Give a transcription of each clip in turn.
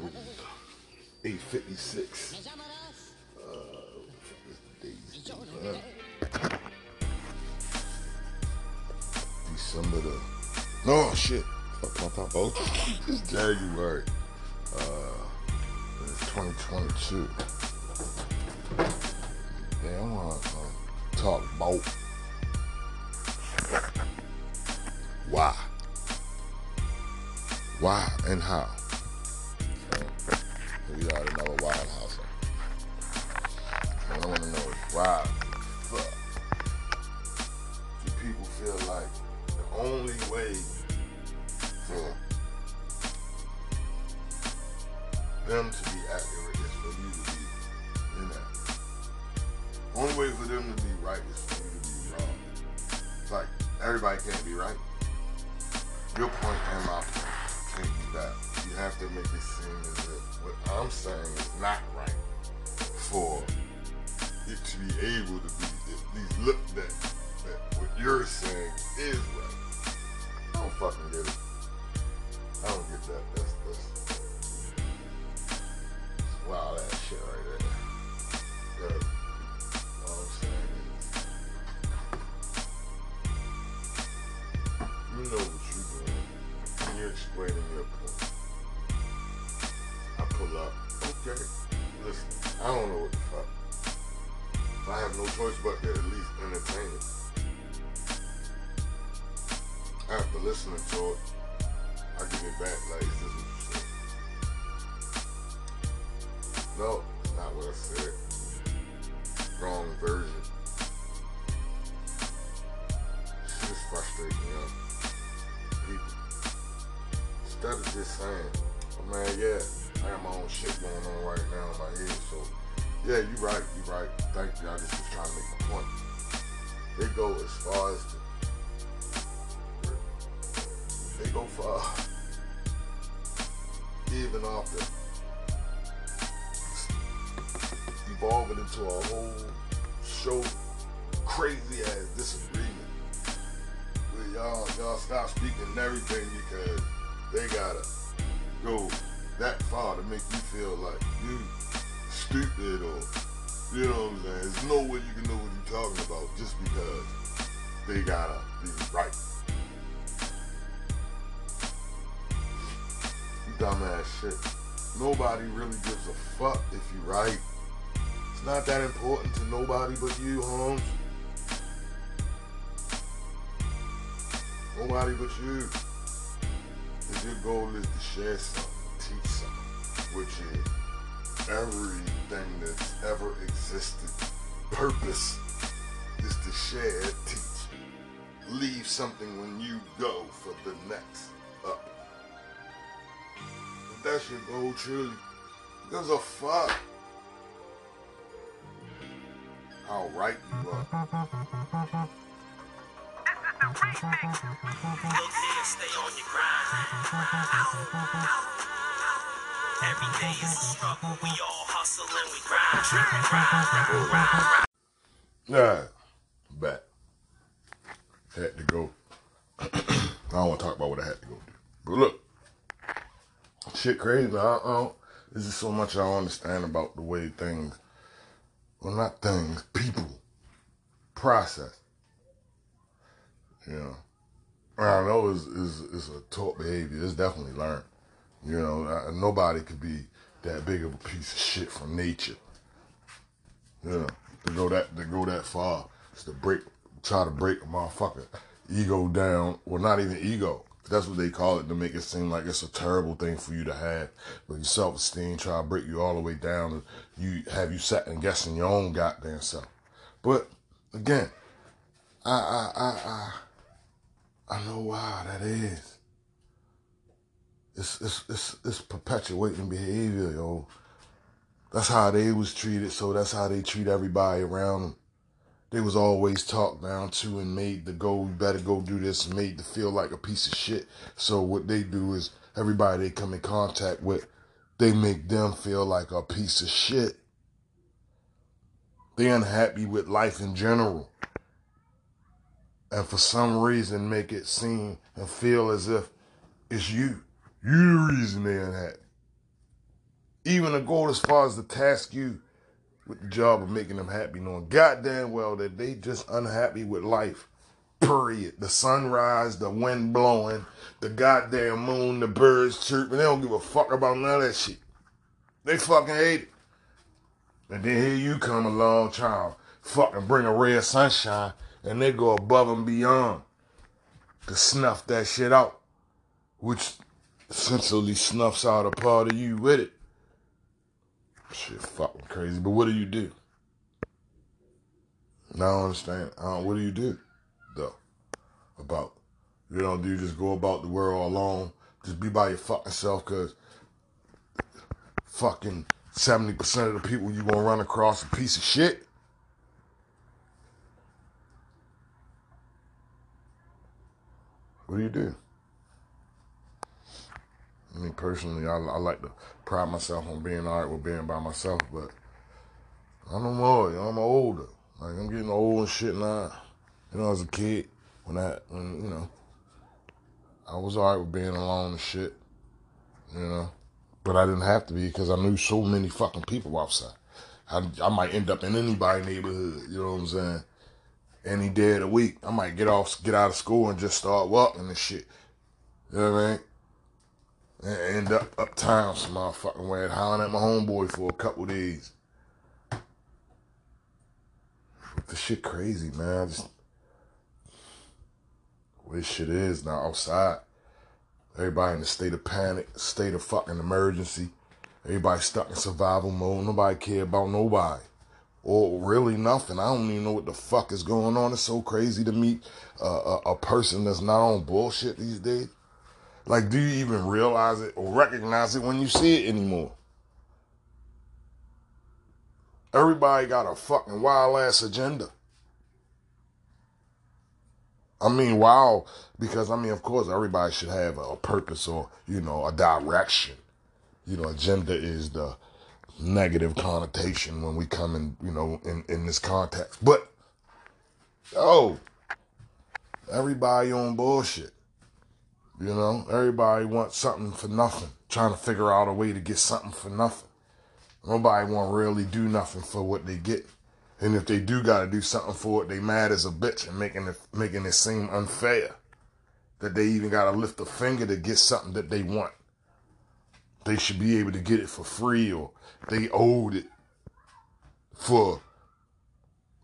856. Uh, December the. No, shit. It's January. Uh, 2022. Damn, I to talk about why. Why and how. We know what Wild House And I don't want to know is why fuck do people feel like the only way for them to be accurate is for you to be inaccurate. Only way for them to be right is for you to be wrong. It's like everybody can't be right. Your point and my point can't be that. Have to make it seem as if what I'm saying is not right for it to be able to be at least looked at that what you're saying is right. I don't fucking get it. I don't get that. That's that's wow that shit right there. You know what you're doing when you're explaining your listen, I don't know what the fuck. I have no choice but to at least entertain it. After listening to it, I give it back like, is this what you? No, it's not what I said. Wrong version. Shit is frustrating, yo. People. Instead of just saying, oh man, yeah, I got my own shit going on right now in my head, so yeah, you right, you right. Thank you. I just was trying to make a point. They go as far as to, they go far even after evolving into a whole show crazy ass disagreement. Where y'all y'all stop speaking everything because they gotta go that far to make you feel like you stupid or you know what I'm saying. There's no way you can know what you're talking about just because they gotta be right. Dumbass shit. Nobody really gives a fuck if you're right. It's not that important to nobody but you, Holmes. Nobody but you. If your goal is to share something, which is everything that's ever existed. Purpose is to share, teach. Leave something when you go for the next up. If that's your goal, truly, gives a fuck how right you are. Look here, stay on your grind. Every day is a struggle. We all hustle and we grind. grind, grind, grind. Yeah, back. Had to go. I don't want to talk about what I had to go do. But look, shit crazy. I, I don't, there's just so much I don't understand about the way things, well, not things, people process. You know, I know it's, it's, it's a taught behavior. It's definitely learned. You know, nobody could be that big of a piece of shit from nature. You know, to go that to go that far is to break, try to break a motherfucker ego down, Well, not even ego. That's what they call it to make it seem like it's a terrible thing for you to have. But your self esteem try to break you all the way down, and you have you second guessing your own goddamn self. But again, I I I I I know why that is. It's it's it's perpetuating behavior, yo. That's how they was treated, so that's how they treat everybody around them. They was always talked down to and made to go, you better go do this, and made to feel like a piece of shit. So what they do is everybody they come in contact with, they make them feel like a piece of shit. They unhappy with life in general. And for some reason make it seem and feel as if it's you. You the reason they unhappy. even to go as far as to task you with the job of making them happy, knowing goddamn well that they just unhappy with life. Period. The sunrise, the wind blowing, the goddamn moon, the birds chirping. They don't give a fuck about none of that shit. They fucking hate it. And then here you come along trying fucking bring a ray of sunshine and they go above and beyond to snuff that shit out, which essentially snuffs out a part of you with it. Shit fucking crazy. But what do you do? Now I understand. Don't, what do you do, though, about You know, do you just go about the world alone? Just be by your fucking self because fucking 70% of the people you gonna run across a piece of shit? What do you do? I mean, personally, I, I like to pride myself on being all right with being by myself, but more. You know, I'm older. Like I'm getting old and shit now. You know, as a kid, when I, when you know, I was all right with being alone and shit. You know, but I didn't have to be because I knew so many fucking people outside. I, I might end up in anybody's neighborhood. You know what I'm saying? Any day of the week, I might get off, get out of school, and just start walking and shit. You know what I mean? And end up uptown some motherfucking way hollering at my homeboy for a couple days. The shit crazy, man. Just way shit is now outside. Everybody in a state of panic, state of fucking emergency. Everybody stuck in survival mode. Nobody care about nobody. Or really nothing. I don't even know what the fuck is going on. It's so crazy to meet uh, a, a person that's not on bullshit these days. Like, do you even realize it or recognize it when you see it anymore? Everybody got a fucking wild ass agenda. I mean, wow, because I mean, of course, everybody should have a purpose or, you know, a direction. You know, agenda is the negative connotation when we come in, you know, in, in this context. But, oh, everybody on bullshit. You know, everybody wants something for nothing, trying to figure out a way to get something for nothing. Nobody want really do nothing for what they get. And if they do got to do something for it, they mad as a bitch and making it making it seem unfair that they even got to lift a finger to get something that they want. They should be able to get it for free or they owed it for.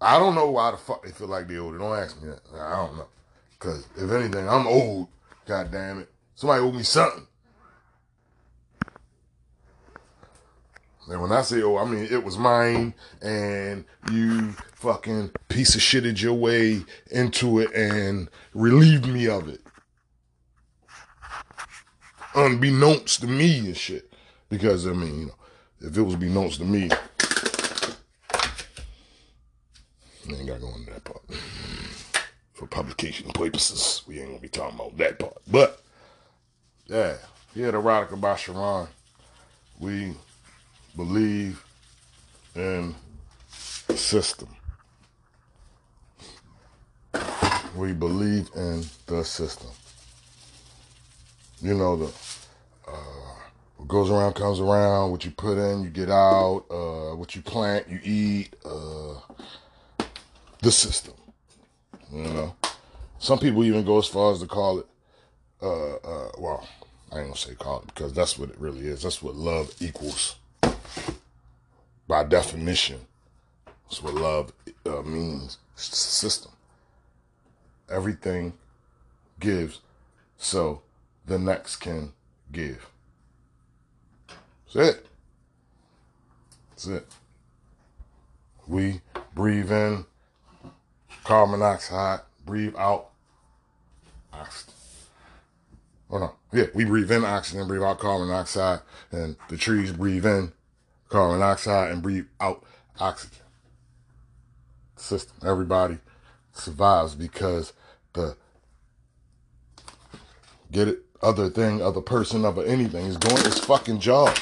I don't know why the fuck they feel like they owed it. Don't ask me that. I don't know. Because if anything, I'm old God damn it. Somebody owe me something. And when I say, oh, I mean, it was mine, and you fucking piece of shitted your way into it and relieved me of it. Unbeknownst to me and shit. Because, I mean, you know, if it was beknownst to me, I ain't got to go that part publication purposes. We ain't gonna be talking about that part. But yeah, here the Erotica by Sharon. We believe in the system. We believe in the system. You know the uh, what goes around comes around. What you put in, you get out. Uh, what you plant, you eat. Uh, the system. You know, some people even go as far as to call it. Uh, uh, well, I ain't gonna say call it because that's what it really is. That's what love equals. By definition, that's what love uh, means. It's a system. Everything gives, so the next can give. That's it. That's it. We breathe in carbon monoxide, breathe out oxygen. Oh no, yeah, we breathe in oxygen, breathe out carbon monoxide, and the trees breathe in carbon monoxide and breathe out oxygen. System. Everybody survives because the get it other thing, other person, other anything is doing its fucking job.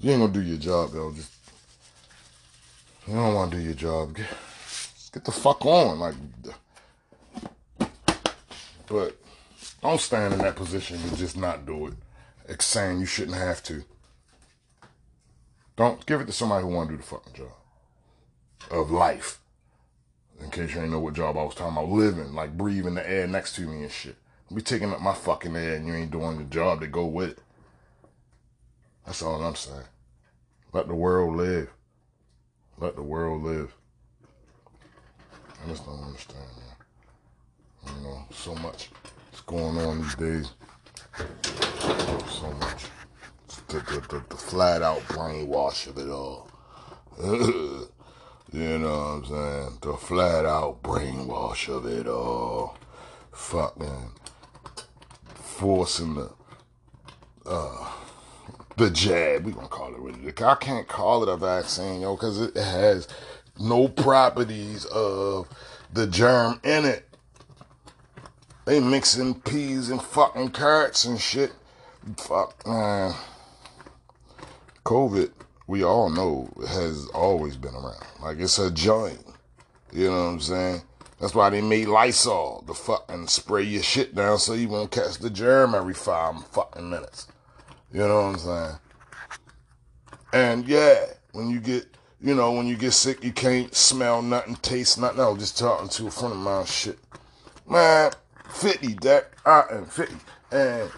You ain't gonna do your job, though. Just you don't want to do your job. Get, get the fuck on. Like, but don't stand in that position to just not do it. it's saying you shouldn't have to. Don't give it to somebody who want to do the fucking job of life. In case you ain't know what job I was talking about, living, like breathing the air next to me and shit. Be taking up my fucking air and you ain't doing the job to go with it. That's all I'm saying. Let the world live. Let the world live. I just don't understand, man. You know, so much is going on these days. So much. The, the, the, the flat out brainwash of it all. you know what I'm saying? The flat out brainwash of it all. Fuck Fucking forcing the uh the jab. We gonna call it what it is. I can't call it a vaccine, yo, because it has no properties of the germ in it. They mixing peas and fucking carrots and shit. Fuck, man. COVID, we all know, has always been around. Like it's a joint. You know what I'm saying? That's why they made Lysol to fucking spray your shit down so you won't catch the germ every five fucking minutes. You know what I'm saying? And yeah, when you get, you know, when you get sick, you can't smell nothing, taste nothing. I was just talking to a friend of mine, shit. Man, 50, that, uh, I am 50. And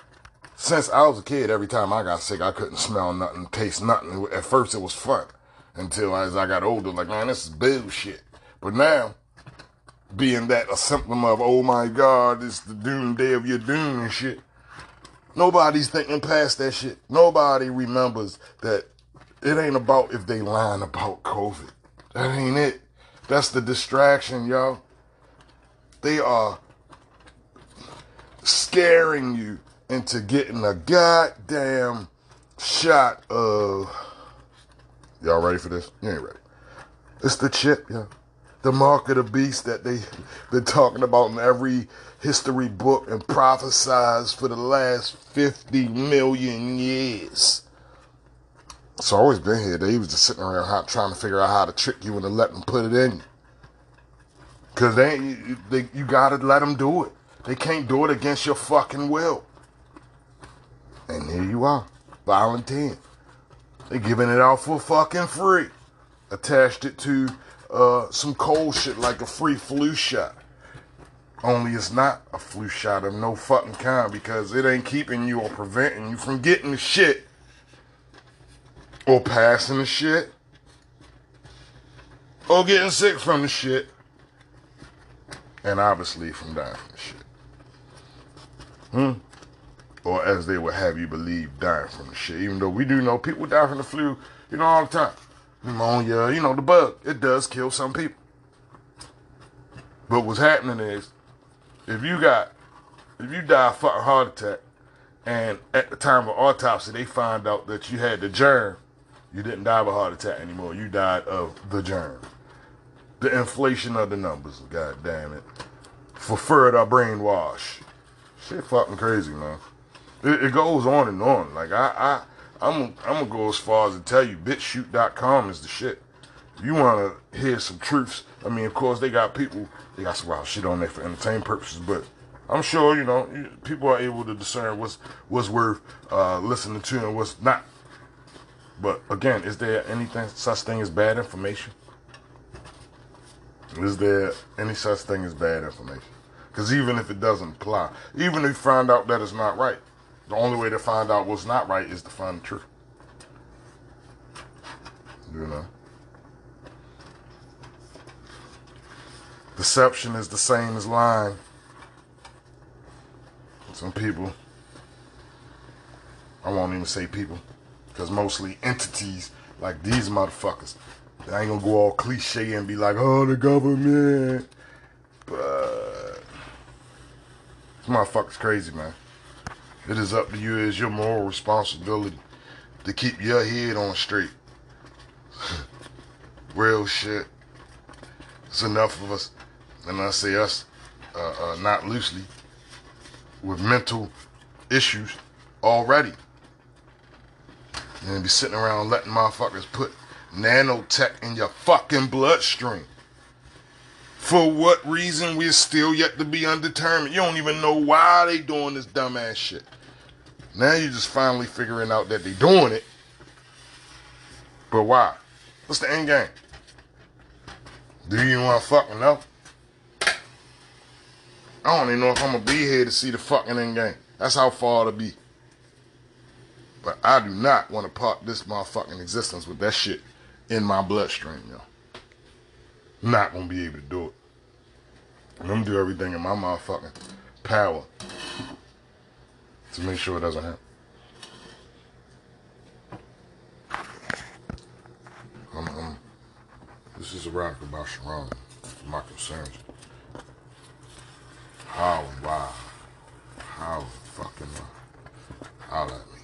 since I was a kid, every time I got sick, I couldn't smell nothing, taste nothing. At first, it was fun. Until as I got older, like, man, this is bullshit. But now, being that a symptom of, oh my God, it's the doom day of your doom and shit. Nobody's thinking past that shit. Nobody remembers that it ain't about if they lying about COVID. That ain't it. That's the distraction, y'all. They are scaring you into getting a goddamn shot of. Y'all ready for this? You ain't ready. It's the chip, y'all the mark of the beast that they've been talking about in every history book and prophesized for the last 50 million years. It's always been here. They was just sitting around trying to figure out how to trick you into letting them put it in you. Cause they, they, you gotta let them do it. They can't do it against your fucking will. And here you are, volunteering. They're giving it out for fucking free. Attached it to uh, some cold shit like a free flu shot. Only it's not a flu shot of no fucking kind because it ain't keeping you or preventing you from getting the shit or passing the shit or getting sick from the shit and obviously from dying from the shit. Hmm? Or as they would have you believe, dying from the shit. Even though we do know people die from the flu, you know, all the time pneumonia, you know, the bug. It does kill some people. But what's happening is, if you got, if you die of fucking heart attack, and at the time of autopsy they find out that you had the germ, you didn't die of a heart attack anymore. You died of the germ. The inflation of the numbers, god damn it. For further brainwash. Shit fucking crazy, man. It, it goes on and on. Like I, I I'm I'm gonna go as far as to tell you, BitChute.com is the shit. If you wanna hear some truths, I mean, of course they got people, they got some wild shit on there for entertainment purposes, but I'm sure you know people are able to discern what's what's worth uh, listening to and what's not. But again, is there anything such thing as bad information? Is there any such thing as bad information? Because even if it doesn't apply, even if you find out that it's not right, the only way to find out what's not right is to find the truth. You know? Deception is the same as lying. Some people, I won't even say people, because mostly entities like these motherfuckers. I ain't gonna go all cliche and be like, oh, the government. But, this motherfucker's crazy, man. It is up to you as your moral responsibility to keep your head on straight. Real shit. It's enough of us, and I say us, uh, uh, not loosely, with mental issues already. And be sitting around letting motherfuckers put nanotech in your fucking bloodstream. For what reason, we're still yet to be undetermined. You don't even know why they doing this dumbass shit. Now you're just finally figuring out that they doing it. But why? What's the end game? Do you want to fucking know? I don't even know if I'm gonna be here to see the fucking end game. That's how far to be. But I do not want to part this motherfucking existence with that shit in my bloodstream, yo. Not gonna be able to do it. I'm gonna do everything in my motherfucking power to make sure it doesn't happen. I'm, I'm, this is a rap about Sharon, for my concerns. How why? How fucking uh, holla me.